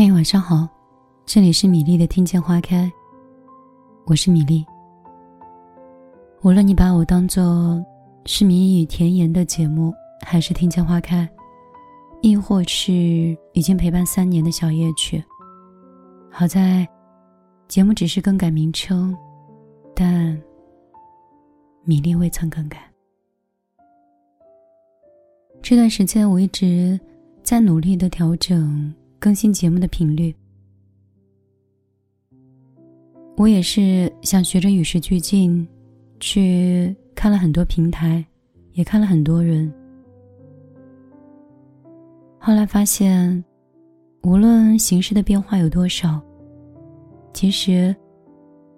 嘿，晚上好，这里是米粒的听见花开，我是米粒。无论你把我当做是谜语甜言的节目，还是听见花开，亦或是已经陪伴三年的小夜曲，好在节目只是更改名称，但米粒未曾更改。这段时间我一直在努力的调整。更新节目的频率，我也是想学着与时俱进，去看了很多平台，也看了很多人。后来发现，无论形式的变化有多少，其实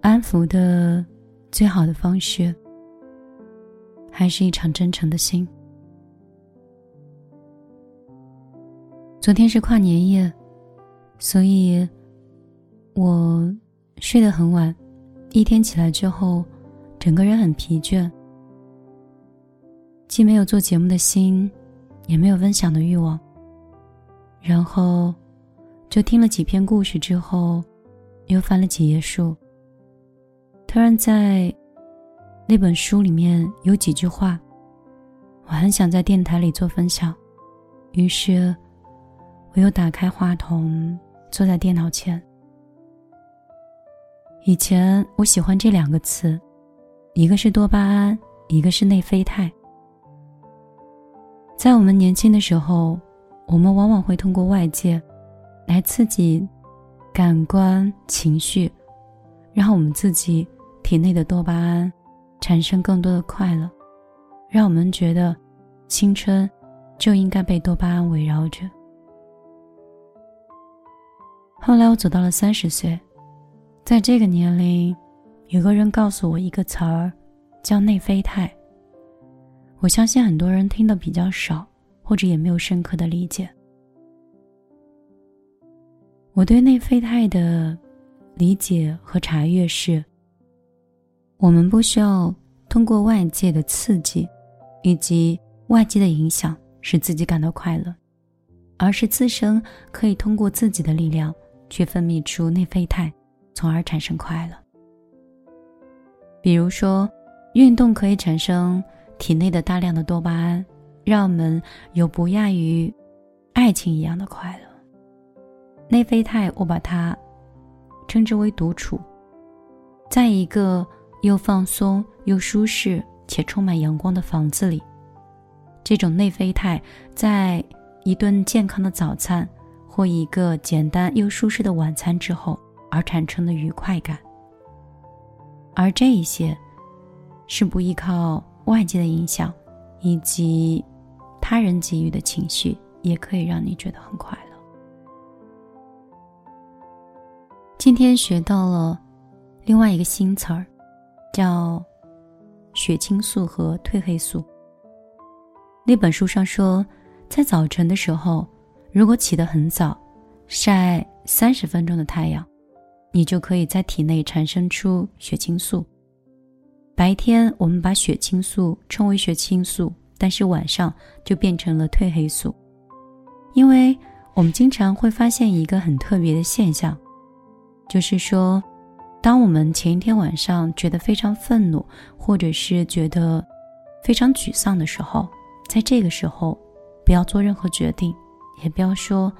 安抚的最好的方式，还是一场真诚的心。昨天是跨年夜，所以我睡得很晚。一天起来之后，整个人很疲倦，既没有做节目的心，也没有分享的欲望。然后，就听了几篇故事之后，又翻了几页书。突然在那本书里面有几句话，我很想在电台里做分享，于是。我又打开话筒，坐在电脑前。以前我喜欢这两个词，一个是多巴胺，一个是内啡肽。在我们年轻的时候，我们往往会通过外界来刺激感官、情绪，让我们自己体内的多巴胺产生更多的快乐，让我们觉得青春就应该被多巴胺围绕着。后来我走到了三十岁，在这个年龄，有个人告诉我一个词儿，叫内啡肽。我相信很多人听的比较少，或者也没有深刻的理解。我对内啡肽的理解和查阅是：我们不需要通过外界的刺激，以及外界的影响使自己感到快乐，而是自身可以通过自己的力量。去分泌出内啡肽，从而产生快乐。比如说，运动可以产生体内的大量的多巴胺，让我们有不亚于爱情一样的快乐。内啡肽，我把它称之为独处，在一个又放松又舒适且充满阳光的房子里，这种内啡肽在一顿健康的早餐。或一个简单又舒适的晚餐之后而产生的愉快感，而这一些是不依靠外界的影响以及他人给予的情绪，也可以让你觉得很快乐。今天学到了另外一个新词儿，叫血清素和褪黑素。那本书上说，在早晨的时候。如果起得很早，晒三十分钟的太阳，你就可以在体内产生出血清素。白天我们把血清素称为血清素，但是晚上就变成了褪黑素。因为我们经常会发现一个很特别的现象，就是说，当我们前一天晚上觉得非常愤怒，或者是觉得非常沮丧的时候，在这个时候不要做任何决定。也不要说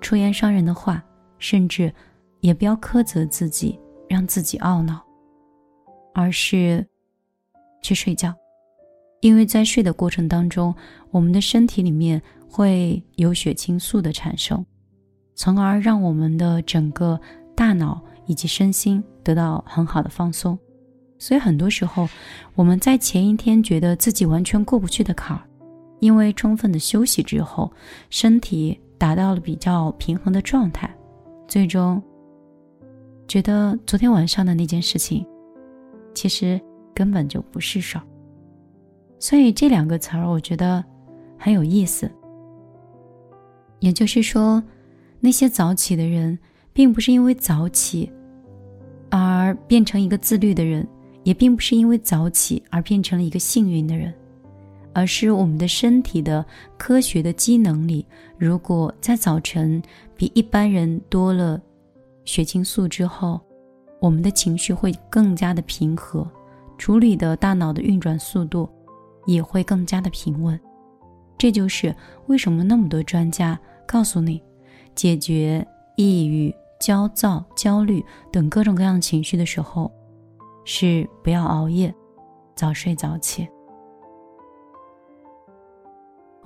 出言伤人的话，甚至也不要苛责自己，让自己懊恼，而是去睡觉，因为在睡的过程当中，我们的身体里面会有血清素的产生，从而让我们的整个大脑以及身心得到很好的放松。所以很多时候，我们在前一天觉得自己完全过不去的坎儿。因为充分的休息之后，身体达到了比较平衡的状态，最终觉得昨天晚上的那件事情，其实根本就不是事儿。所以这两个词儿，我觉得很有意思。也就是说，那些早起的人，并不是因为早起而变成一个自律的人，也并不是因为早起而变成了一个幸运的人。而是我们的身体的科学的机能里，如果在早晨比一般人多了血清素之后，我们的情绪会更加的平和，处理的大脑的运转速度也会更加的平稳。这就是为什么那么多专家告诉你，解决抑郁、焦躁、焦虑等各种各样情绪的时候，是不要熬夜，早睡早起。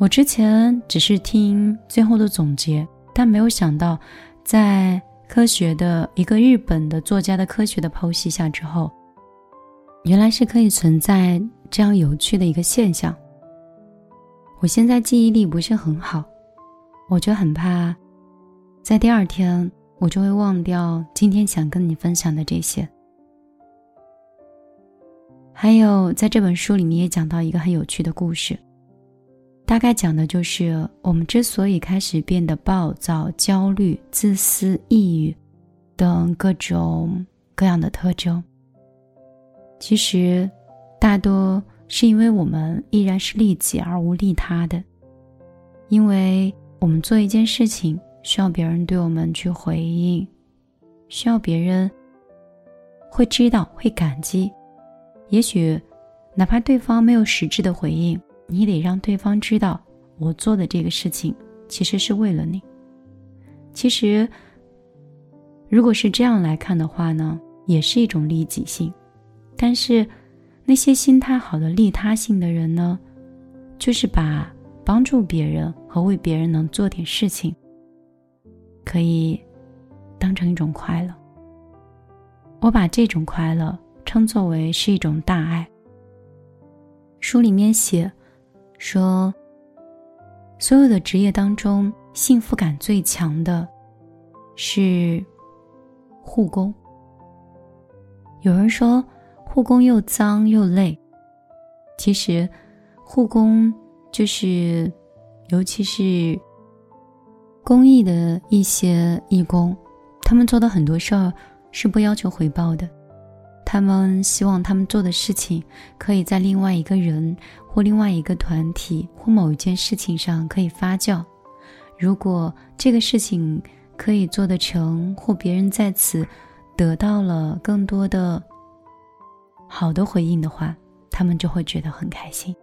我之前只是听最后的总结，但没有想到，在科学的一个日本的作家的科学的剖析下之后，原来是可以存在这样有趣的一个现象。我现在记忆力不是很好，我就很怕，在第二天我就会忘掉今天想跟你分享的这些。还有在这本书里面也讲到一个很有趣的故事。大概讲的就是我们之所以开始变得暴躁、焦虑、自私、抑郁等各种各样的特征，其实大多是因为我们依然是利己而无利他的。因为我们做一件事情需要别人对我们去回应，需要别人会知道、会感激。也许哪怕对方没有实质的回应。你得让对方知道，我做的这个事情其实是为了你。其实，如果是这样来看的话呢，也是一种利己性。但是，那些心态好的利他性的人呢，就是把帮助别人和为别人能做点事情，可以当成一种快乐。我把这种快乐称作为是一种大爱。书里面写。说，所有的职业当中，幸福感最强的是护工。有人说，护工又脏又累。其实，护工就是，尤其是公益的一些义工，他们做的很多事儿是不要求回报的。他们希望他们做的事情可以在另外一个人或另外一个团体或某一件事情上可以发酵。如果这个事情可以做得成，或别人在此得到了更多的好的回应的话，他们就会觉得很开心。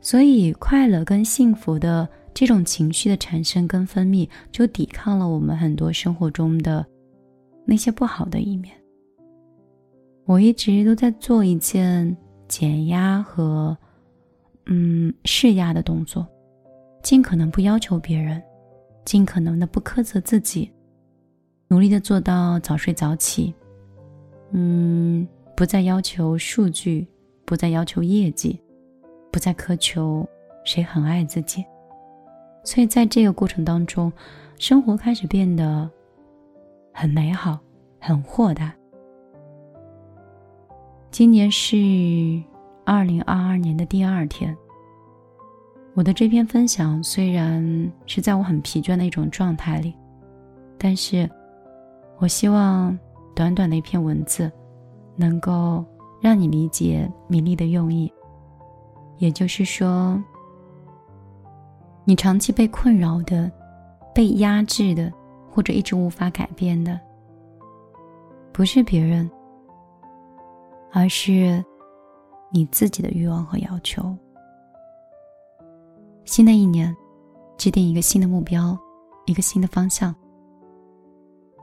所以，快乐跟幸福的这种情绪的产生跟分泌，就抵抗了我们很多生活中的那些不好的一面。我一直都在做一件减压和，嗯，释压的动作，尽可能不要求别人，尽可能的不苛责自己，努力的做到早睡早起，嗯，不再要求数据，不再要求业绩，不再苛求谁很爱自己，所以在这个过程当中，生活开始变得很美好，很豁达。今年是二零二二年的第二天。我的这篇分享虽然是在我很疲倦的一种状态里，但是我希望短短的一篇文字，能够让你理解米粒的用意。也就是说，你长期被困扰的、被压制的，或者一直无法改变的，不是别人。而是你自己的欲望和要求。新的一年，制定一个新的目标，一个新的方向，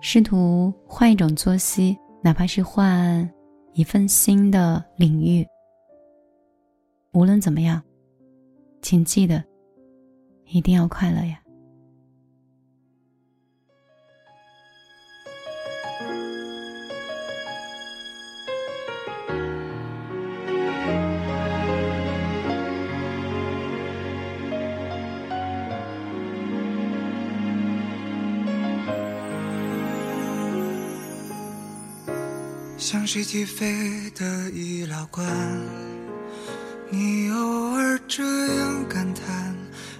试图换一种作息，哪怕是换一份新的领域。无论怎么样，请记得，一定要快乐呀！谁起飞的易老关？你偶尔这样感叹，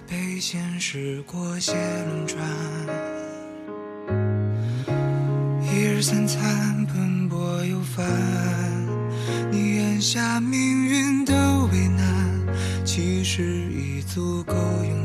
被现实裹挟轮转。一日三餐，奔波又烦。你眼下命运的为难，其实已足够勇敢。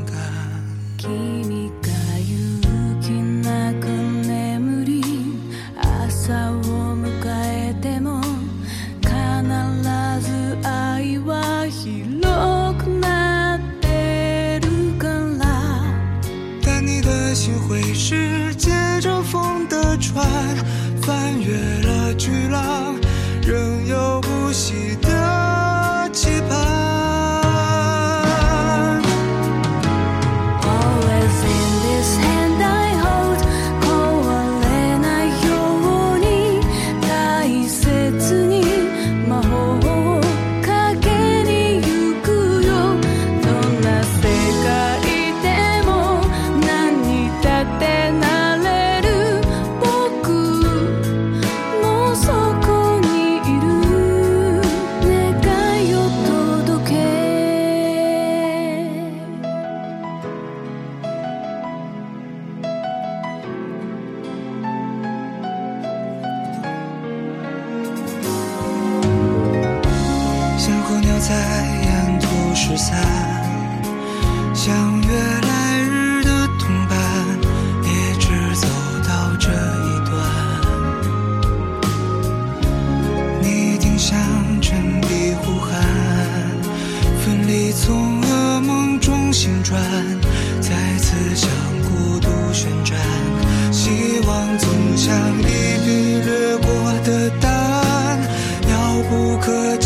星转，再次向孤独旋转，希望总像一笔略过的淡，遥不可及。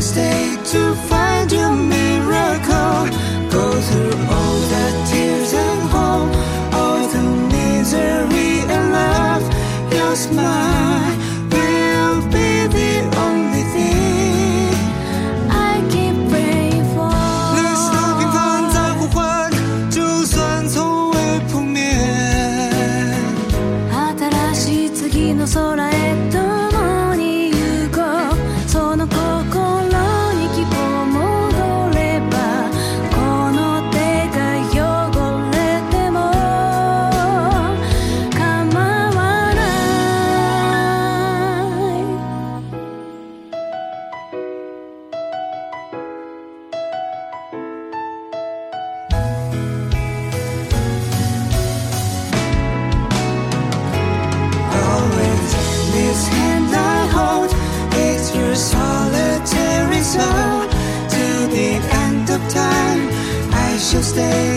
stay solitary soul to the end of time. I shall stay.